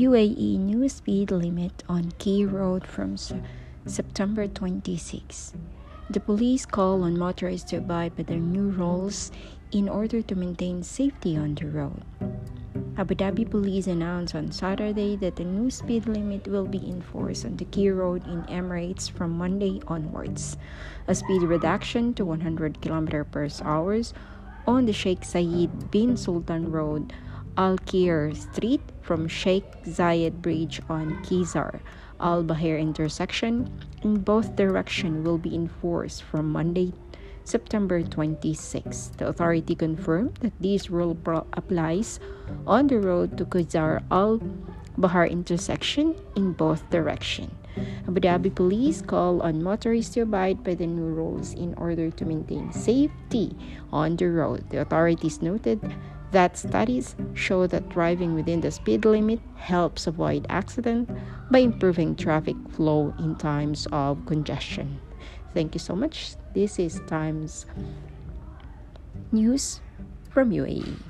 UAE new speed limit on Key Road from September 26. The police call on motorists to abide by their new rules in order to maintain safety on the road. Abu Dhabi police announced on Saturday that the new speed limit will be enforced on the Key Road in Emirates from Monday onwards. A speed reduction to 100 km per hour on the Sheikh Zayed bin Sultan Road Al Khair Street from Sheikh Zayed Bridge on Khizar Al Bahir intersection in both directions will be enforced from Monday, September 26. The authority confirmed that this rule applies on the road to Khizar Al Bahar intersection in both directions. Abu Dhabi police call on motorists to abide by the new rules in order to maintain safety on the road. The authorities noted that studies show that driving within the speed limit helps avoid accident by improving traffic flow in times of congestion. Thank you so much. This is Times News from UAE.